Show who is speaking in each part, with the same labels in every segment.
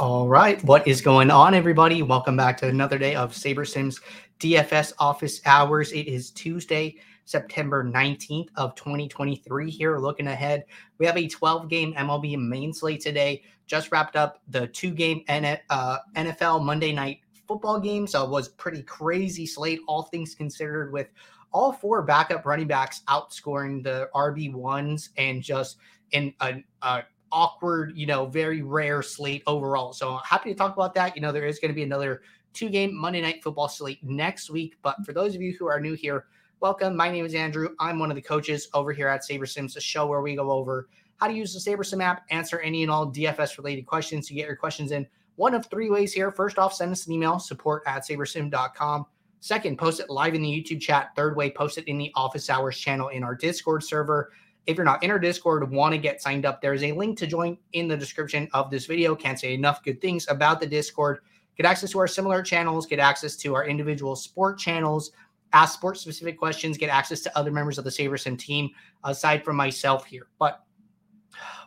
Speaker 1: All right. What is going on, everybody? Welcome back to another day of SaberSims DFS office hours. It is Tuesday, September 19th of 2023 here. Looking ahead, we have a 12 game MLB main slate today. Just wrapped up the two game uh, NFL Monday night football game. So it was pretty crazy slate, all things considered, with all four backup running backs outscoring the RB1s and just in a, a awkward, you know, very rare slate overall. So happy to talk about that. You know, there is going to be another two game Monday night football slate next week. But for those of you who are new here, welcome. My name is Andrew. I'm one of the coaches over here at SaberSims, a show where we go over how to use the SaberSim app, answer any and all DFS related questions. to get your questions in one of three ways here. First off, send us an email, support at sabersim.com. Second, post it live in the YouTube chat. Third way, post it in the office hours channel in our Discord server. If you're not in our Discord, want to get signed up, there's a link to join in the description of this video. Can't say enough good things about the Discord. Get access to our similar channels, get access to our individual sport channels, ask sport specific questions, get access to other members of the SaberSim team aside from myself here. But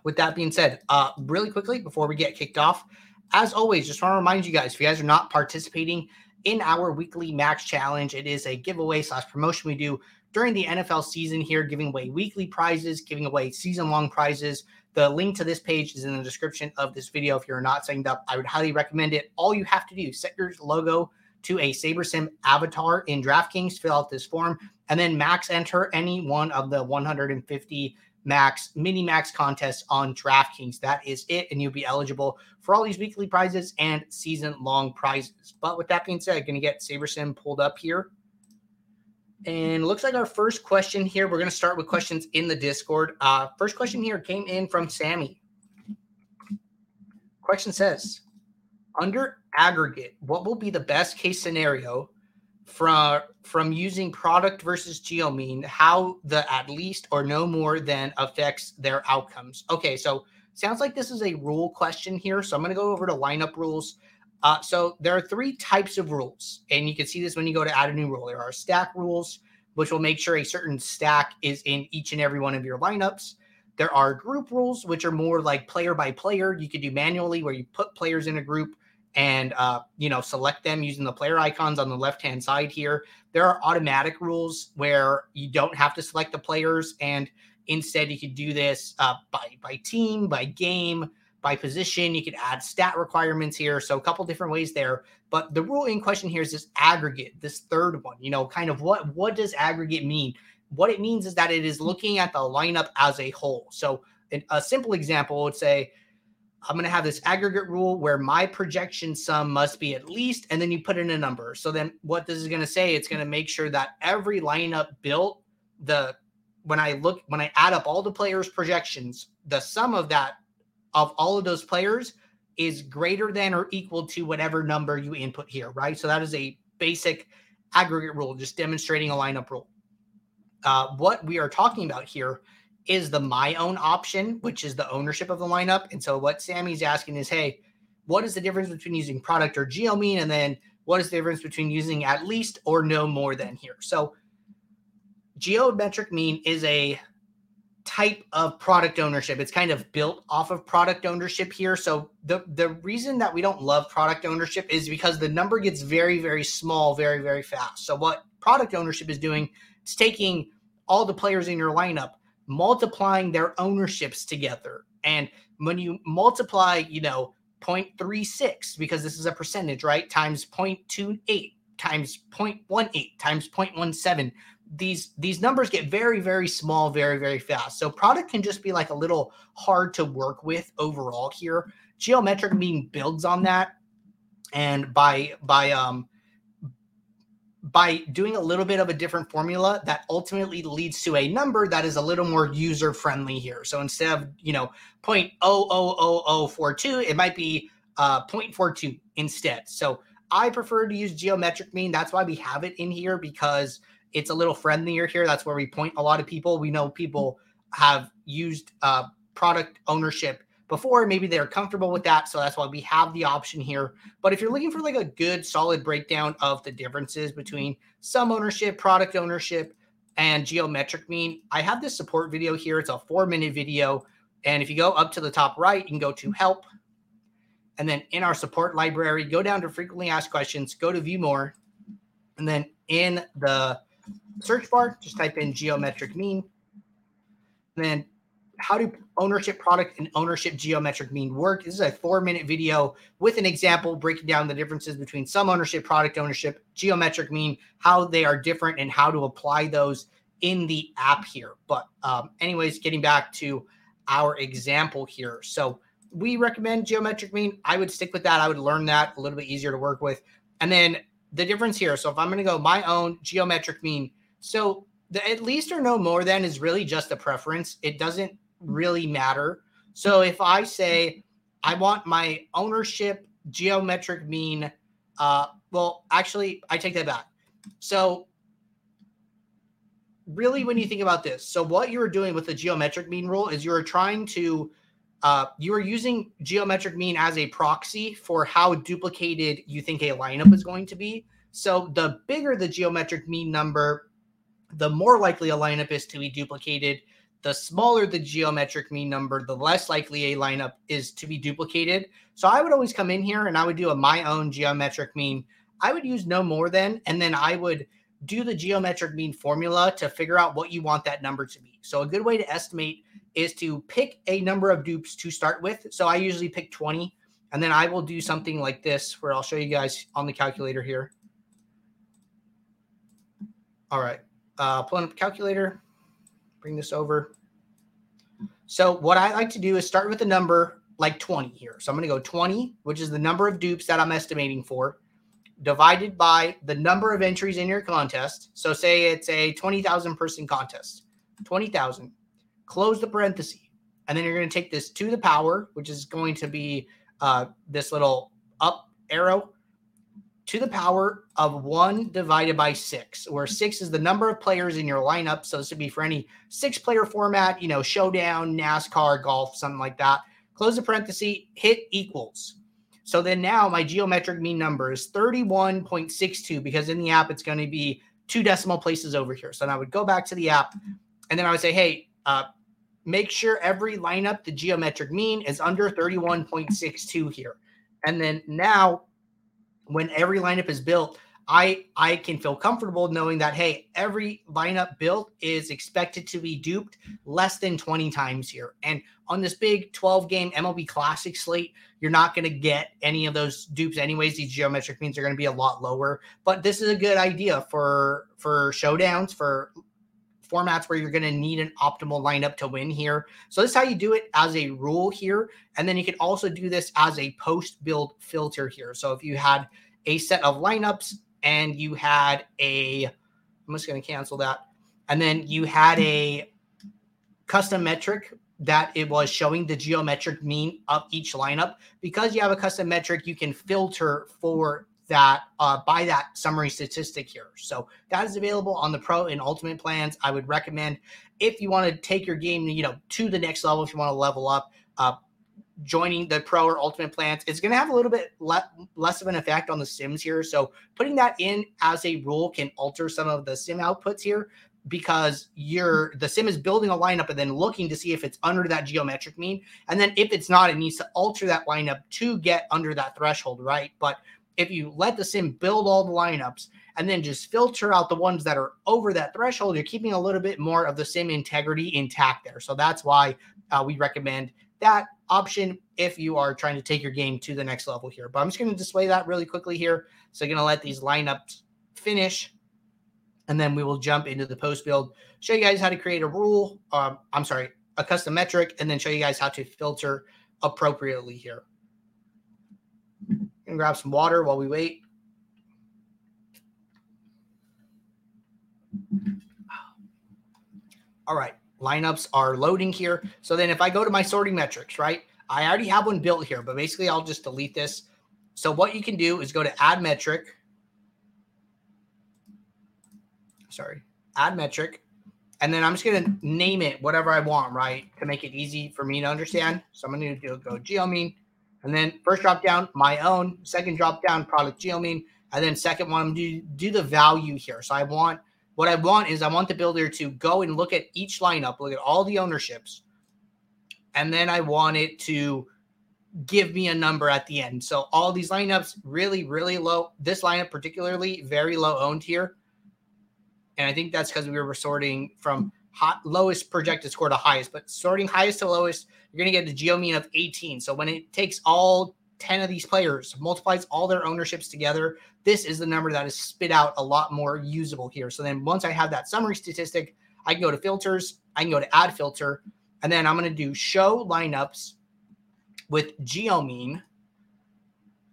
Speaker 1: with that being said, uh, really quickly before we get kicked off, as always, just want to remind you guys if you guys are not participating in our weekly max challenge, it is a giveaway slash promotion we do during the NFL season here, giving away weekly prizes, giving away season long prizes. The link to this page is in the description of this video. If you're not signed up, I would highly recommend it. All you have to do, set your logo to a SaberSim avatar in DraftKings, fill out this form, and then max enter any one of the 150 max mini max contests on DraftKings. That is it. And you'll be eligible for all these weekly prizes and season long prizes. But with that being said, I'm going to get SaberSim pulled up here. And looks like our first question here, we're going to start with questions in the Discord. Uh, first question here came in from Sammy. Question says, under aggregate, what will be the best case scenario from from using product versus geo mean? How the at least or no more than affects their outcomes? Okay, so sounds like this is a rule question here. So I'm going to go over to lineup rules. Uh, so there are three types of rules, and you can see this when you go to add a new rule. There are stack rules, which will make sure a certain stack is in each and every one of your lineups. There are group rules, which are more like player by player. You could do manually, where you put players in a group and uh, you know select them using the player icons on the left hand side here. There are automatic rules where you don't have to select the players, and instead you could do this uh, by by team, by game by position. You could add stat requirements here. So a couple different ways there. But the rule in question here is this aggregate, this third one. You know, kind of what what does aggregate mean? What it means is that it is looking at the lineup as a whole. So a simple example would say, I'm going to have this aggregate rule where my projection sum must be at least, and then you put in a number. So then what this is going to say, it's going to make sure that every lineup built, the when I look, when I add up all the players' projections, the sum of that of all of those players is greater than or equal to whatever number you input here, right? So that is a basic aggregate rule, just demonstrating a lineup rule. Uh, what we are talking about here is the my own option, which is the ownership of the lineup. And so what Sammy's asking is, hey, what is the difference between using product or geo mean? And then what is the difference between using at least or no more than here? So geometric mean is a type of product ownership. It's kind of built off of product ownership here. So the the reason that we don't love product ownership is because the number gets very very small very very fast. So what product ownership is doing is taking all the players in your lineup, multiplying their ownerships together. And when you multiply, you know, 0.36 because this is a percentage, right? Times 0.28 times 0.18 times 0.17 these these numbers get very very small very very fast. So product can just be like a little hard to work with overall here. Geometric mean builds on that. And by by um by doing a little bit of a different formula that ultimately leads to a number that is a little more user friendly here. So instead of you know 0.00042 it might be uh 0.42 instead. So i prefer to use geometric mean. That's why we have it in here because it's a little friendlier here. That's where we point a lot of people. We know people have used uh, product ownership before. Maybe they're comfortable with that. So that's why we have the option here. But if you're looking for like a good solid breakdown of the differences between sum ownership, product ownership, and geometric mean, I have this support video here. It's a four minute video. And if you go up to the top right, you can go to help. And then in our support library, go down to frequently asked questions, go to view more. And then in the search bar, just type in geometric mean. And then how do ownership product and ownership geometric mean work? This is a four minute video with an example breaking down the differences between some ownership, product ownership, geometric mean, how they are different, and how to apply those in the app here. But, um, anyways, getting back to our example here. So, we recommend geometric mean. I would stick with that. I would learn that a little bit easier to work with. And then the difference here. So, if I'm going to go my own geometric mean, so the at least or no more than is really just a preference. It doesn't really matter. So if I say I want my ownership geometric mean, uh, well, actually, I take that back. So really, when you think about this, so what you're doing with the geometric mean rule is you're trying to uh, you are using geometric mean as a proxy for how duplicated you think a lineup is going to be. So the bigger the geometric mean number, the more likely a lineup is to be duplicated the smaller the geometric mean number, the less likely a lineup is to be duplicated. So I would always come in here and I would do a my own geometric mean. I would use no more than, and then I would do the geometric mean formula to figure out what you want that number to be. So a good way to estimate is to pick a number of dupes to start with. So I usually pick 20, and then I will do something like this where I'll show you guys on the calculator here. All right, uh, pulling up calculator bring this over. So what I like to do is start with a number like 20 here. So I'm going to go 20, which is the number of dupes that I'm estimating for, divided by the number of entries in your contest. So say it's a 20,000 person contest, 20,000, close the parenthesis. And then you're going to take this to the power, which is going to be uh, this little up arrow to the power of one divided by six, where six is the number of players in your lineup. So this would be for any six player format, you know, showdown, NASCAR, golf, something like that. Close the parenthesis, hit equals. So then now my geometric mean number is 31.62 because in the app it's going to be two decimal places over here. So then I would go back to the app and then I would say, hey, uh, make sure every lineup, the geometric mean is under 31.62 here. And then now when every lineup is built, I I can feel comfortable knowing that hey, every lineup built is expected to be duped less than 20 times here. And on this big 12 game MLB Classic slate, you're not going to get any of those dupes anyways. These geometric means are going to be a lot lower, but this is a good idea for for showdowns for formats where you're going to need an optimal lineup to win here. So this is how you do it as a rule here. And then you can also do this as a post build filter here. So if you had a set of lineups and you had a, I'm just going to cancel that. And then you had a custom metric that it was showing the geometric mean of each lineup. Because you have a custom metric, you can filter for that uh, by that summary statistic here. So that is available on the pro and ultimate plans. I would recommend if you want to take your game, you know, to the next level, if you want to level up, uh, joining the pro or ultimate plans it's going to have a little bit le- less of an effect on the sims here so putting that in as a rule can alter some of the sim outputs here because you're the sim is building a lineup and then looking to see if it's under that geometric mean and then if it's not it needs to alter that lineup to get under that threshold right but if you let the sim build all the lineups and then just filter out the ones that are over that threshold, you're keeping a little bit more of the sim integrity intact there. So that's why uh, we recommend that option if you are trying to take your game to the next level here. But I'm just going to display that really quickly here. So I'm going to let these lineups finish. And then we will jump into the post build, show you guys how to create a rule. Um, I'm sorry, a custom metric, and then show you guys how to filter appropriately here and grab some water while we wait. All right, lineups are loading here. So then if I go to my sorting metrics, right, I already have one built here, but basically I'll just delete this. So what you can do is go to add metric. Sorry, add metric. And then I'm just going to name it whatever I want, right, to make it easy for me to understand. So I'm going to go geomean and then first drop down, my own. Second drop down, product geomean. And then second one, do, do the value here. So I want, what I want is I want the builder to go and look at each lineup, look at all the ownerships. And then I want it to give me a number at the end. So all these lineups really, really low. This lineup particularly very low owned here. And I think that's because we were sorting from hot, lowest projected score to highest, but sorting highest to lowest, you're going to get a geo mean of 18. So when it takes all 10 of these players, multiplies all their ownerships together, this is the number that is spit out a lot more usable here. So then once I have that summary statistic, I can go to filters, I can go to add filter, and then I'm going to do show lineups with geo mean.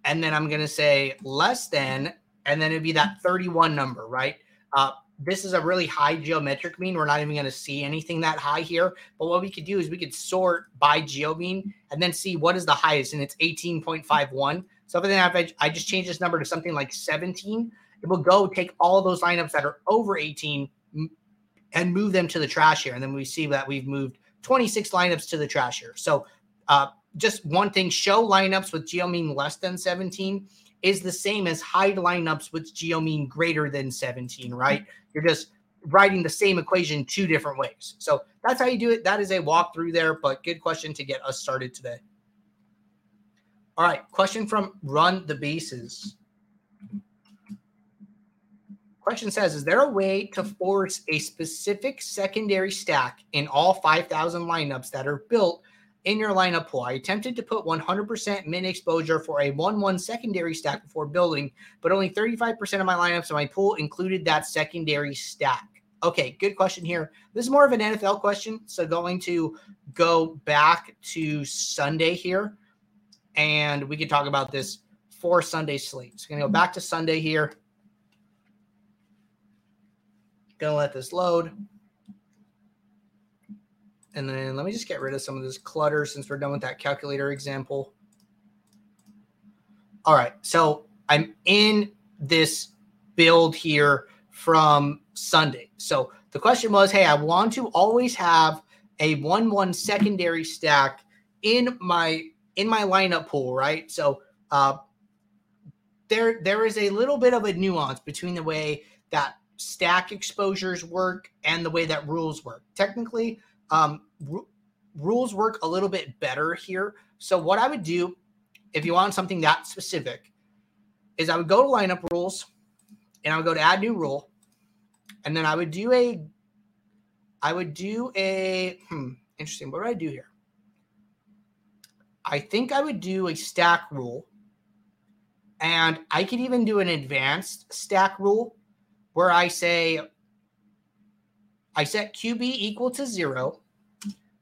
Speaker 1: And then I'm going to say less than, and then it'd be that 31 number, right? Uh, this is a really high geometric mean. We're not even going to see anything that high here. But what we could do is we could sort by geo mean and then see what is the highest, and it's 18.51. So if I just change this number to something like 17, it will go take all those lineups that are over 18 and move them to the trash here. And then we see that we've moved 26 lineups to the trash here. So uh, just one thing, show lineups with geo mean less than 17 is the same as hide lineups with geo mean greater than 17, right? You're just writing the same equation two different ways. So that's how you do it. That is a walkthrough there, but good question to get us started today. All right, question from Run the Bases. Question says Is there a way to force a specific secondary stack in all 5,000 lineups that are built in your lineup pool. I attempted to put 100% min exposure for a 1 1 secondary stack before building, but only 35% of my lineups in my pool included that secondary stack. Okay, good question here. This is more of an NFL question. So, going to go back to Sunday here, and we can talk about this for Sunday slate. So, going to go back to Sunday here. Gonna let this load. And then let me just get rid of some of this clutter since we're done with that calculator example. All right, so I'm in this build here from Sunday. So the question was, hey, I want to always have a one-one secondary stack in my in my lineup pool, right? So uh, there there is a little bit of a nuance between the way that stack exposures work and the way that rules work. Technically, um, r- rules work a little bit better here. So what I would do if you want something that specific is I would go to lineup rules and I would go to add new rule. And then I would do a I would do a hmm, interesting. What do I do here? I think I would do a stack rule. And I could even do an advanced stack rule where I say I set QB equal to zero.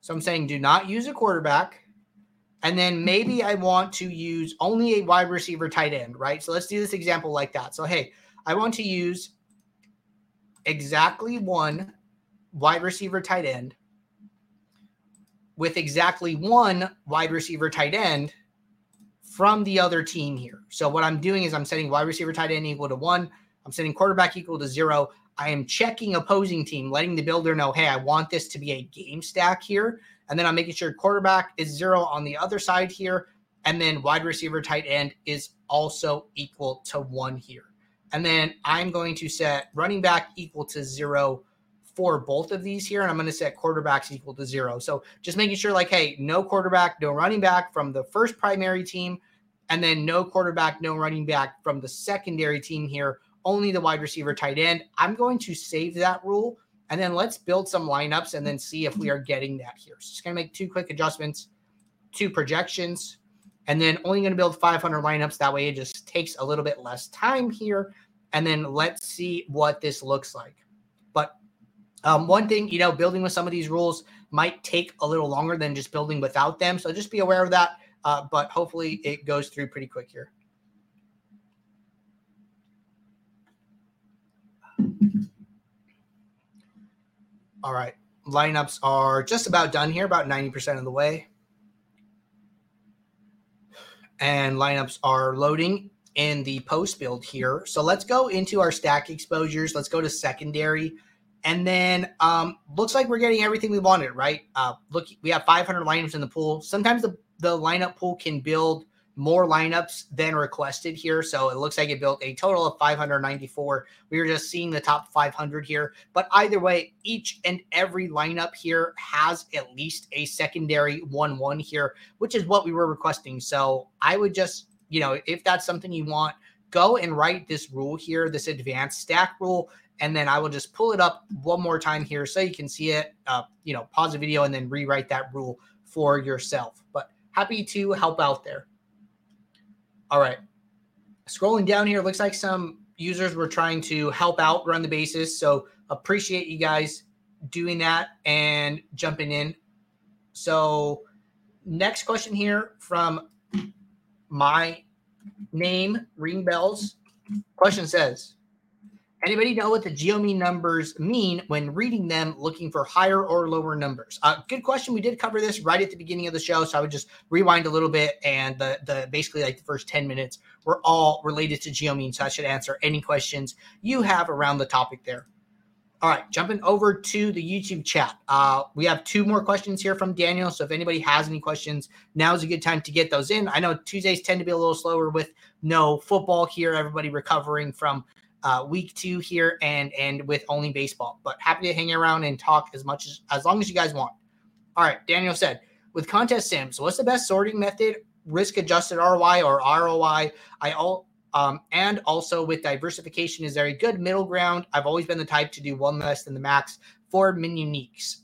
Speaker 1: So I'm saying do not use a quarterback. And then maybe I want to use only a wide receiver tight end, right? So let's do this example like that. So, hey, I want to use exactly one wide receiver tight end with exactly one wide receiver tight end from the other team here. So what I'm doing is I'm setting wide receiver tight end equal to one. I'm setting quarterback equal to zero. I am checking opposing team, letting the builder know, hey, I want this to be a game stack here. And then I'm making sure quarterback is zero on the other side here. And then wide receiver tight end is also equal to one here. And then I'm going to set running back equal to zero for both of these here. And I'm going to set quarterbacks equal to zero. So just making sure, like, hey, no quarterback, no running back from the first primary team. And then no quarterback, no running back from the secondary team here only the wide receiver tight end. I'm going to save that rule and then let's build some lineups and then see if we are getting that here. So just going to make two quick adjustments, two projections, and then only going to build 500 lineups. That way it just takes a little bit less time here. And then let's see what this looks like. But um, one thing, you know, building with some of these rules might take a little longer than just building without them. So just be aware of that. Uh, but hopefully it goes through pretty quick here. All right. Lineups are just about done here, about 90% of the way. And lineups are loading in the post build here. So let's go into our stack exposures. Let's go to secondary. And then um, looks like we're getting everything we wanted, right? Uh, look, we have 500 lineups in the pool. Sometimes the, the lineup pool can build more lineups than requested here. So it looks like it built a total of 594. We were just seeing the top 500 here. But either way, each and every lineup here has at least a secondary 1 1 here, which is what we were requesting. So I would just, you know, if that's something you want, go and write this rule here, this advanced stack rule. And then I will just pull it up one more time here so you can see it. Uh, you know, pause the video and then rewrite that rule for yourself. But happy to help out there. All right. Scrolling down here, looks like some users were trying to help out run the bases. So appreciate you guys doing that and jumping in. So next question here from my name, ring bells. Question says, Anybody know what the geomean numbers mean when reading them, looking for higher or lower numbers? Uh, good question. We did cover this right at the beginning of the show, so I would just rewind a little bit, and the the basically like the first ten minutes were all related to geomean, so I should answer any questions you have around the topic there. All right, jumping over to the YouTube chat. Uh, we have two more questions here from Daniel. So if anybody has any questions, now is a good time to get those in. I know Tuesdays tend to be a little slower with no football here, everybody recovering from uh, week two here and and with only baseball. But happy to hang around and talk as much as as long as you guys want. All right, Daniel said with contest sims, what's the best sorting method? Risk adjusted ROI or ROI? I all um, and also with diversification is there a good middle ground. I've always been the type to do one less than the max for min uniques.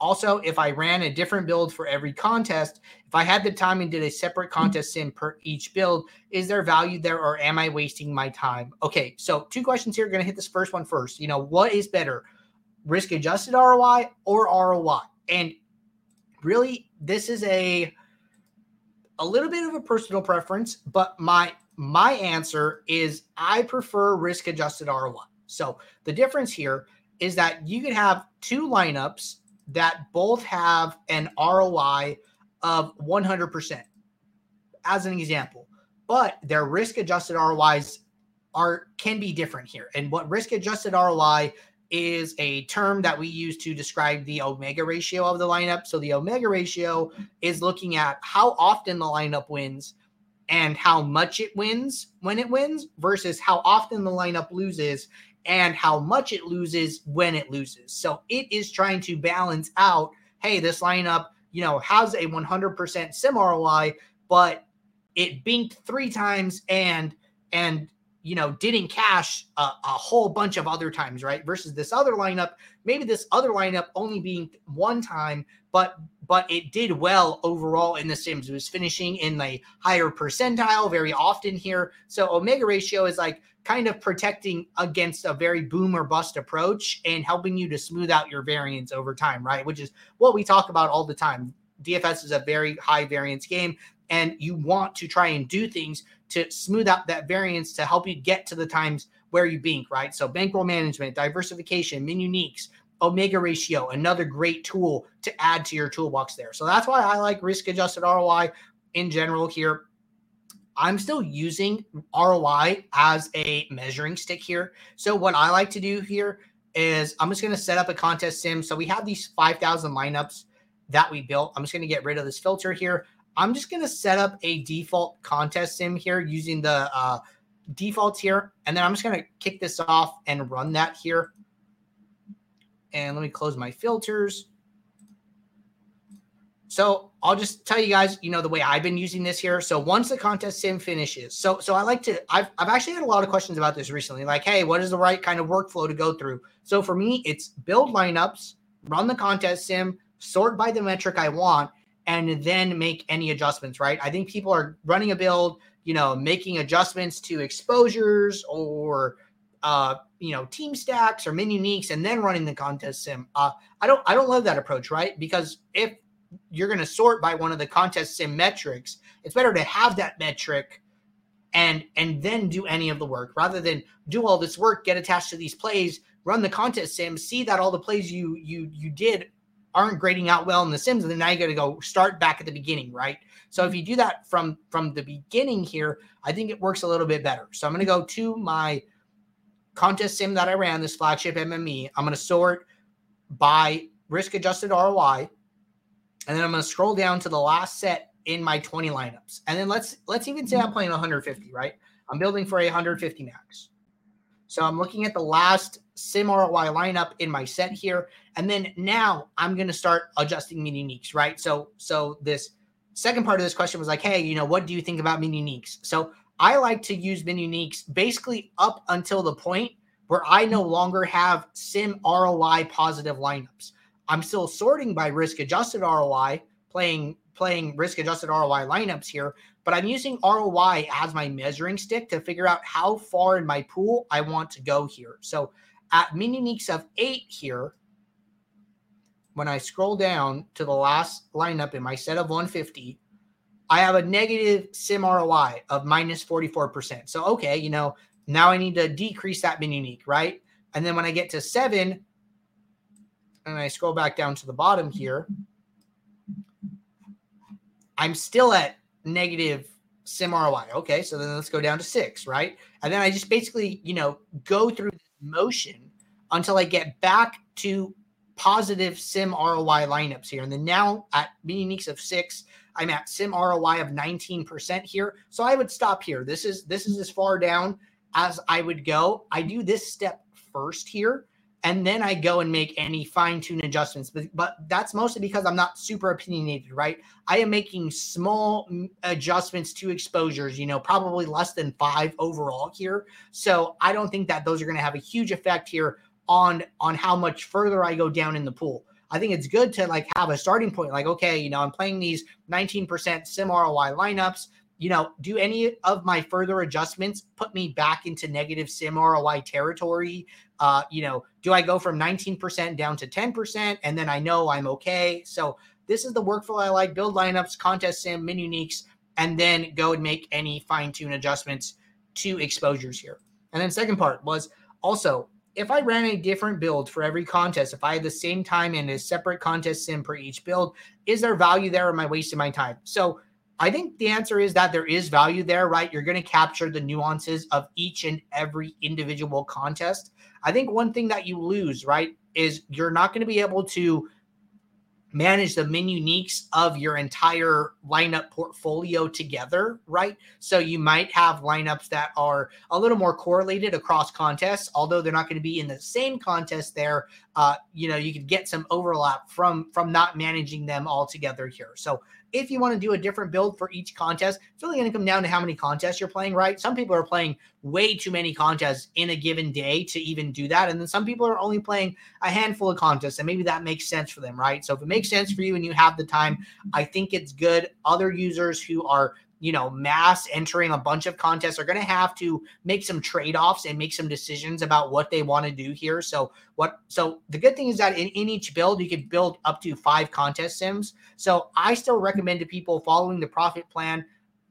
Speaker 1: Also, if I ran a different build for every contest, if I had the time and did a separate mm-hmm. contest sim per each build, is there value there or am I wasting my time? Okay, so two questions here. Going to hit this first one first. You know, what is better, risk adjusted ROI or ROI? And really, this is a a little bit of a personal preference, but my my answer is I prefer risk adjusted ROI. So the difference here is that you can have two lineups that both have an ROI of 100%, as an example, but their risk adjusted ROIs are can be different here. And what risk adjusted ROI is a term that we use to describe the omega ratio of the lineup. So the omega ratio is looking at how often the lineup wins and how much it wins when it wins versus how often the lineup loses and how much it loses when it loses. So it is trying to balance out hey, this lineup, you know, has a 100% sim ROI, but it binked three times and, and, you know, didn't cash a, a, whole bunch of other times, right? Versus this other lineup, maybe this other lineup only being one time, but but it did well overall in the sims. It was finishing in the higher percentile very often here. So omega ratio is like kind of protecting against a very boom or bust approach and helping you to smooth out your variance over time, right? Which is what we talk about all the time. DFS is a very high variance game, and you want to try and do things to smooth out that variance to help you get to the times where you bink, right? So bankroll management, diversification, min uniques, omega ratio, another great tool to add to your toolbox there. So that's why I like risk adjusted ROI in general here. I'm still using ROI as a measuring stick here. So what I like to do here is I'm just going to set up a contest sim. So we have these 5,000 lineups that we built. I'm just going to get rid of this filter here. I'm just going to set up a default contest sim here using the uh, defaults here. And then I'm just going to kick this off and run that here. And let me close my filters. So I'll just tell you guys, you know, the way I've been using this here. So once the contest sim finishes, so so I like to I've I've actually had a lot of questions about this recently. Like, hey, what is the right kind of workflow to go through? So for me, it's build lineups, run the contest sim, sort by the metric I want, and then make any adjustments, right? I think people are running a build, you know, making adjustments to exposures or uh, you know, team stacks or min uniques and then running the contest sim. Uh, I don't I don't love that approach, right? Because if you're going to sort by one of the contest sim metrics. It's better to have that metric and and then do any of the work rather than do all this work, get attached to these plays, run the contest sim, see that all the plays you you you did aren't grading out well in the sims, and then now you got to go start back at the beginning, right? So if you do that from from the beginning here, I think it works a little bit better. So I'm going to go to my contest sim that I ran, this flagship MME. I'm going to sort by risk adjusted ROI. And then I'm going to scroll down to the last set in my 20 lineups. And then let's let's even say I'm playing 150, right? I'm building for a 150 max. So I'm looking at the last sim ROI lineup in my set here. And then now I'm going to start adjusting min uniques, right? So, so this second part of this question was like, hey, you know, what do you think about min uniques? So I like to use min uniques basically up until the point where I no longer have sim ROI positive lineups. I'm still sorting by risk adjusted ROI, playing playing risk adjusted ROI lineups here, but I'm using ROI as my measuring stick to figure out how far in my pool I want to go here. So at min uniques of eight here, when I scroll down to the last lineup in my set of 150, I have a negative sim ROI of minus 44%. So, okay, you know, now I need to decrease that min unique, right? And then when I get to seven, and I scroll back down to the bottom here, I'm still at negative sim ROI. Okay, so then let's go down to six, right? And then I just basically, you know, go through motion until I get back to positive sim ROI lineups here. And then now at uniques of six, I'm at sim ROI of 19% here. So I would stop here. This is this is as far down as I would go. I do this step first here and then I go and make any fine tune adjustments. But, but that's mostly because I'm not super opinionated, right? I am making small adjustments to exposures, you know, probably less than five overall here. So I don't think that those are going to have a huge effect here on on how much further I go down in the pool. I think it's good to like have a starting point, like okay, you know, I'm playing these 19% sim ROI lineups you know, do any of my further adjustments put me back into negative sim ROI territory? Uh, you know, do I go from 19% down to 10% and then I know I'm okay? So this is the workflow I like build lineups, contest sim, min uniques, and then go and make any fine tune adjustments to exposures here. And then second part was also if I ran a different build for every contest, if I had the same time and a separate contest sim per each build, is there value there? Or am I wasting my time? So I think the answer is that there is value there, right? You're going to capture the nuances of each and every individual contest. I think one thing that you lose, right, is you're not going to be able to manage the min uniques of your entire lineup portfolio together, right? So you might have lineups that are a little more correlated across contests, although they're not going to be in the same contest there. Uh, you know, you could get some overlap from from not managing them all together here. So if you want to do a different build for each contest, it's really going to come down to how many contests you're playing, right? Some people are playing way too many contests in a given day to even do that. And then some people are only playing a handful of contests, and maybe that makes sense for them, right? So if it makes sense for you and you have the time, I think it's good. Other users who are you know, mass entering a bunch of contests are going to have to make some trade-offs and make some decisions about what they want to do here. So what so the good thing is that in, in each build you can build up to five contest sims. So I still recommend to people following the profit plan.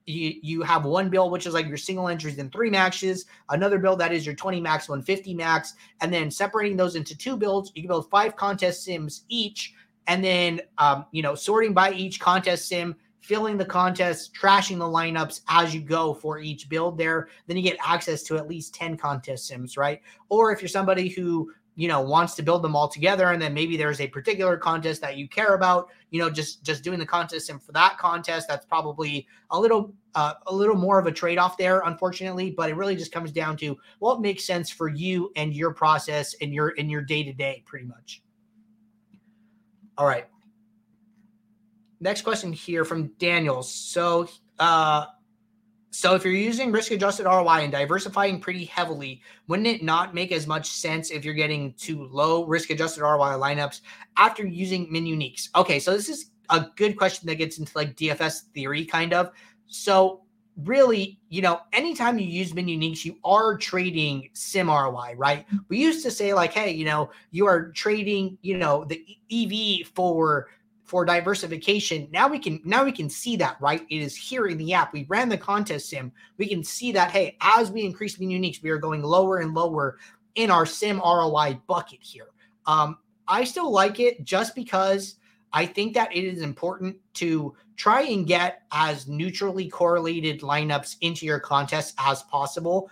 Speaker 1: You, you have one build which is like your single entries and three maxes, another build that is your 20 max, 150 max, and then separating those into two builds, you can build five contest sims each, and then um, you know sorting by each contest sim filling the contest, trashing the lineups as you go for each build there. Then you get access to at least 10 contest sims, right? Or if you're somebody who you know wants to build them all together and then maybe there's a particular contest that you care about you know just just doing the contest and for that contest that's probably a little uh, a little more of a trade-off there unfortunately but it really just comes down to what makes sense for you and your process and your in your day-to-day pretty much all right next question here from Daniel. So, uh, so if you're using risk adjusted ROI and diversifying pretty heavily, wouldn't it not make as much sense if you're getting to low risk adjusted ROI lineups after using min uniques? Okay, so this is a good question that gets into like DFS theory kind of. So really, you know, anytime you use min uniques, you are trading sim ROI, right? We used to say like, hey, you know, you are trading, you know, the EV for for diversification. Now we can now we can see that, right? It is here in the app. We ran the contest sim. We can see that hey, as we increase the uniques, we are going lower and lower in our sim ROI bucket here. Um, I still like it just because I think that it is important to try and get as neutrally correlated lineups into your contest as possible.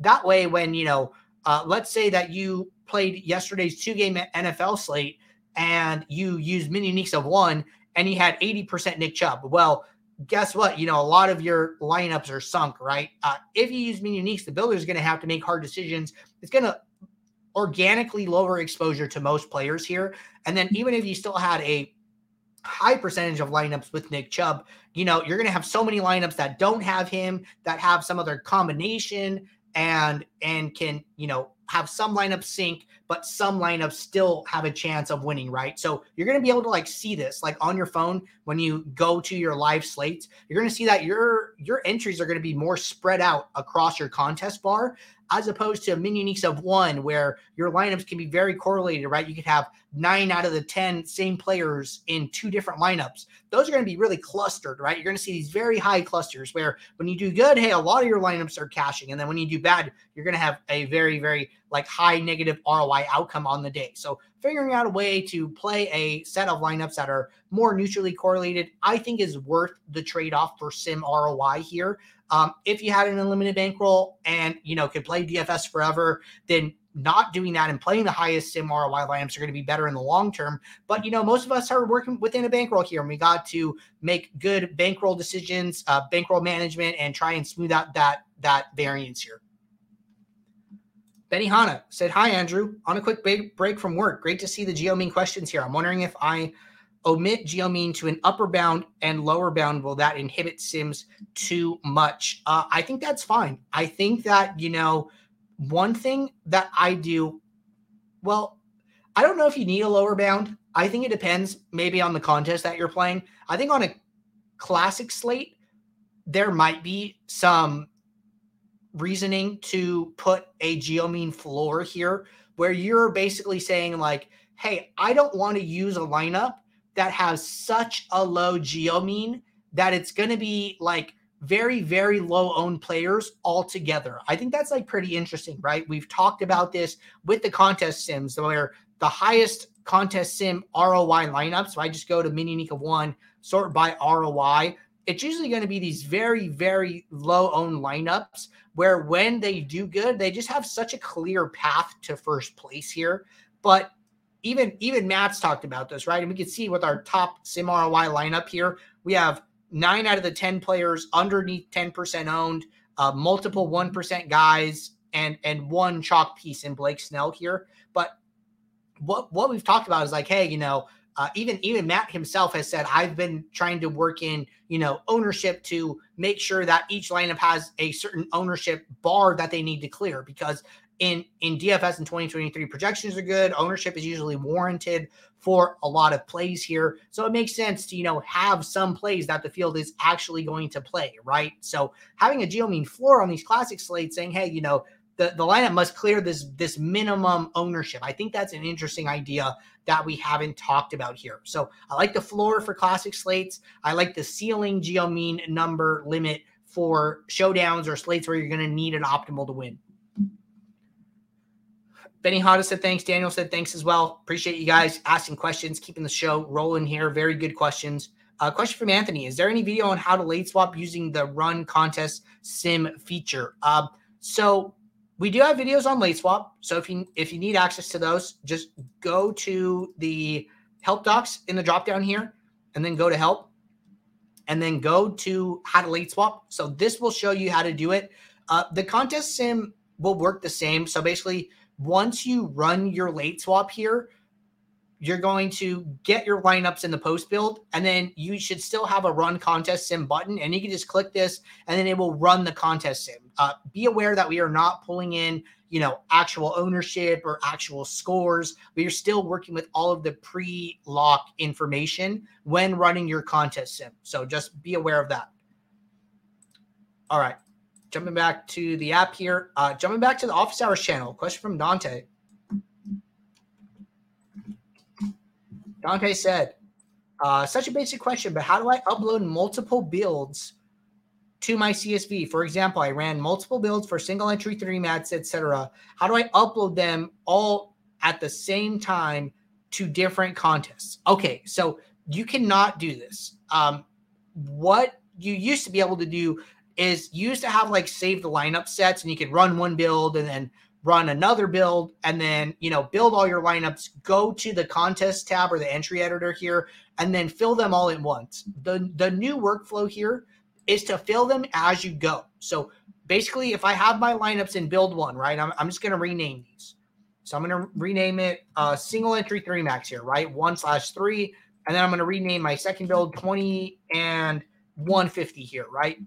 Speaker 1: That way, when you know, uh, let's say that you played yesterday's two game NFL slate and you use min uniques of one and he had 80% Nick Chubb. Well, guess what? You know, a lot of your lineups are sunk, right? Uh, if you use mini uniques, the builder is going to have to make hard decisions. It's going to organically lower exposure to most players here. And then even if you still had a high percentage of lineups with Nick Chubb, you know, you're going to have so many lineups that don't have him, that have some other combination and and can, you know, have some lineups sink, but some lineups still have a chance of winning, right? So you're going to be able to like see this like on your phone when you go to your live slates. You're going to see that your your entries are going to be more spread out across your contest bar as opposed to mini uniques of one where your lineups can be very correlated, right? You could have nine out of the 10 same players in two different lineups. Those are going to be really clustered, right? You're going to see these very high clusters where when you do good, hey, a lot of your lineups are cashing. And then when you do bad, you're going to have a very, very like high negative ROI outcome on the day. So figuring out a way to play a set of lineups that are more neutrally correlated, I think is worth the trade off for sim ROI here. Um, if you had an unlimited bankroll and you know could play DFS forever, then not doing that and playing the highest sim ROI lineups are going to be better in the long term. But you know, most of us are working within a bankroll here, and we got to make good bankroll decisions, uh, bankroll management, and try and smooth out that that variance here. Benny Hanna said, "Hi Andrew, on a quick break from work. Great to see the Geomean questions here. I'm wondering if I omit geomean to an upper bound and lower bound, will that inhibit sims too much? Uh, I think that's fine. I think that, you know, one thing that I do, well, I don't know if you need a lower bound. I think it depends maybe on the contest that you're playing. I think on a classic slate, there might be some reasoning to put a geomean floor here where you're basically saying, like, hey, I don't want to use a lineup that has such a low geo mean that it's going to be like very, very low owned players altogether. I think that's like pretty interesting, right? We've talked about this with the contest sims where the highest contest sim ROI lineup. So I just go to mini of one, sort by ROI. It's usually going to be these very, very low owned lineups where when they do good, they just have such a clear path to first place here. But even even Matt's talked about this, right? And we can see with our top sim ROI lineup here, we have nine out of the 10 players underneath 10% owned, uh, multiple 1% guys, and and one chalk piece in Blake Snell here. But what what we've talked about is like, hey, you know, uh, even even Matt himself has said I've been trying to work in you know ownership to make sure that each lineup has a certain ownership bar that they need to clear because in in DFS in 2023 projections are good. Ownership is usually warranted for a lot of plays here. So it makes sense to, you know, have some plays that the field is actually going to play, right? So having a geo mean floor on these classic slates saying, hey, you know, the, the lineup must clear this this minimum ownership. I think that's an interesting idea that we haven't talked about here. So I like the floor for classic slates. I like the ceiling geo mean number limit for showdowns or slates where you're going to need an optimal to win. Benny Hada said thanks. Daniel said thanks as well. Appreciate you guys asking questions, keeping the show rolling here. Very good questions. Uh, question from Anthony: Is there any video on how to late swap using the Run Contest Sim feature? Uh, so we do have videos on late swap. So if you if you need access to those, just go to the help docs in the drop down here, and then go to help, and then go to how to late swap. So this will show you how to do it. Uh, the contest sim will work the same. So basically once you run your late swap here, you're going to get your lineups in the post build, and then you should still have a run contest sim button, and you can just click this, and then it will run the contest sim. Uh, be aware that we are not pulling in, you know, actual ownership or actual scores. We are still working with all of the pre-lock information when running your contest sim. So just be aware of that. All right jumping back to the app here, uh, jumping back to the office hours channel. Question from Dante. Dante said, uh, such a basic question, but how do I upload multiple builds to my CSV? For example, I ran multiple builds for single entry three max, etc. How do I upload them all at the same time to different contests? Okay, so you cannot do this. Um, what you used to be able to do is used to have like save the lineup sets and you could run one build and then run another build, and then you know build all your lineups. Go to the contest tab or the entry editor here, and then fill them all at once. the The new workflow here is to fill them as you go. So basically, if I have my lineups in build one, right, I'm, I'm just going to rename these. So I'm going to rename it uh, single entry three max here, right? One slash three. And then I'm going to rename my second build 20 and 150 here, right?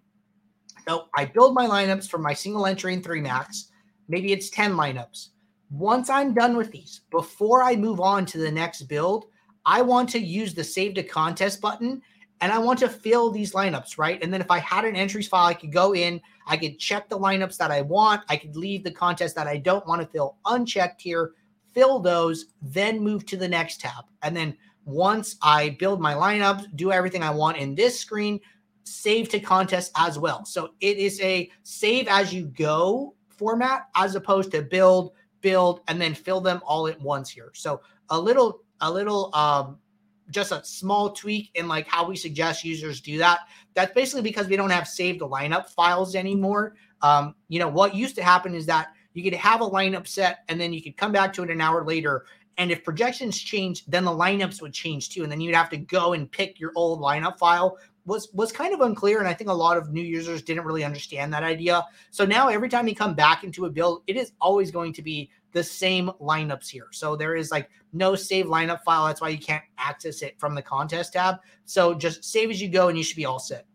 Speaker 1: So I build my lineups for my single entry and three max. Maybe it's 10 lineups. Once I'm done with these, before I move on to the next build, I want to use the save to contest button and I want to fill these lineups, right? And then if I had an entries file, I could go in, I could check the lineups that I want, I could leave the contest that I don't want to fill unchecked here, fill those, then move to the next tab. And then once I build my lineups, do everything I want in this screen, save to contest as well. So it is a save as you go format as opposed to build, build, and then fill them all at once here. So a little, a little um just a small tweak in like how we suggest users do that. That's basically because we don't have saved lineup files anymore. Um, you know, what used to happen is that you could have a lineup set and then you could come back to it an hour later. And if projections change, then the lineups would change too. And then you'd have to go and pick your old lineup file was was kind of unclear and i think a lot of new users didn't really understand that idea so now every time you come back into a build it is always going to be the same lineups here so there is like no save lineup file that's why you can't access it from the contest tab so just save as you go and you should be all set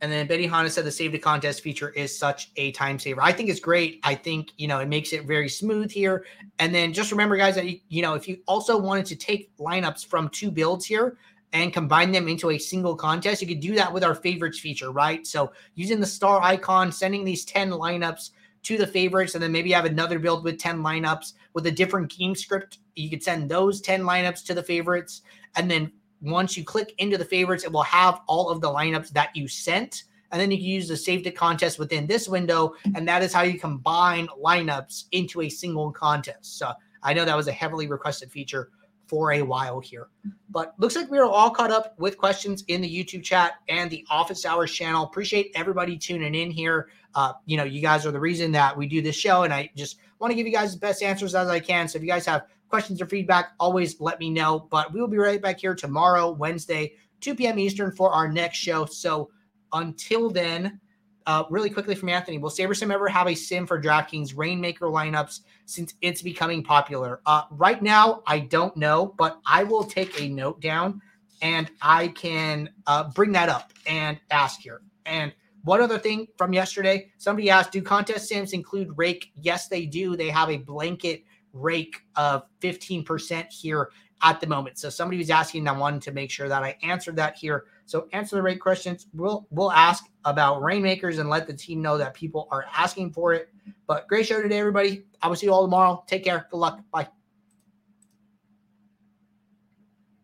Speaker 1: and then Betty Hanna said the save to contest feature is such a time saver. I think it's great. I think, you know, it makes it very smooth here. And then just remember, guys, that, you know, if you also wanted to take lineups from two builds here, and combine them into a single contest. You could do that with our favorites feature, right? So using the star icon, sending these 10 lineups to the favorites, and then maybe have another build with 10 lineups with a different game script. You could send those 10 lineups to the favorites. And then once you click into the favorites, it will have all of the lineups that you sent. And then you can use the save to contest within this window. And that is how you combine lineups into a single contest. So I know that was a heavily requested feature for a while here. But looks like we are all caught up with questions in the YouTube chat and the Office Hours channel. Appreciate everybody tuning in here. Uh, you know, you guys are the reason that we do this show, and I just want to give you guys the best answers as I can. So if you guys have questions or feedback, always let me know. But we will be right back here tomorrow, Wednesday, 2 p.m. Eastern for our next show. So until then, uh, really quickly from Anthony, will SaberSim ever have a sim for DraftKings Reignmaker lineups since it's becoming popular? Uh, right now, I don't know, but I will take a note down and I can uh, bring that up and ask here. And one other thing from yesterday, somebody asked, do contest sims include rake? Yes, they do. They have a blanket rake of 15% here at the moment. So somebody was asking, I wanted to make sure that I answered that here. So answer the right questions. We'll we'll ask about Reignmakers and let the team know that people are asking for it. But great show today, everybody. I will see you all tomorrow. Take care. Good luck. Bye.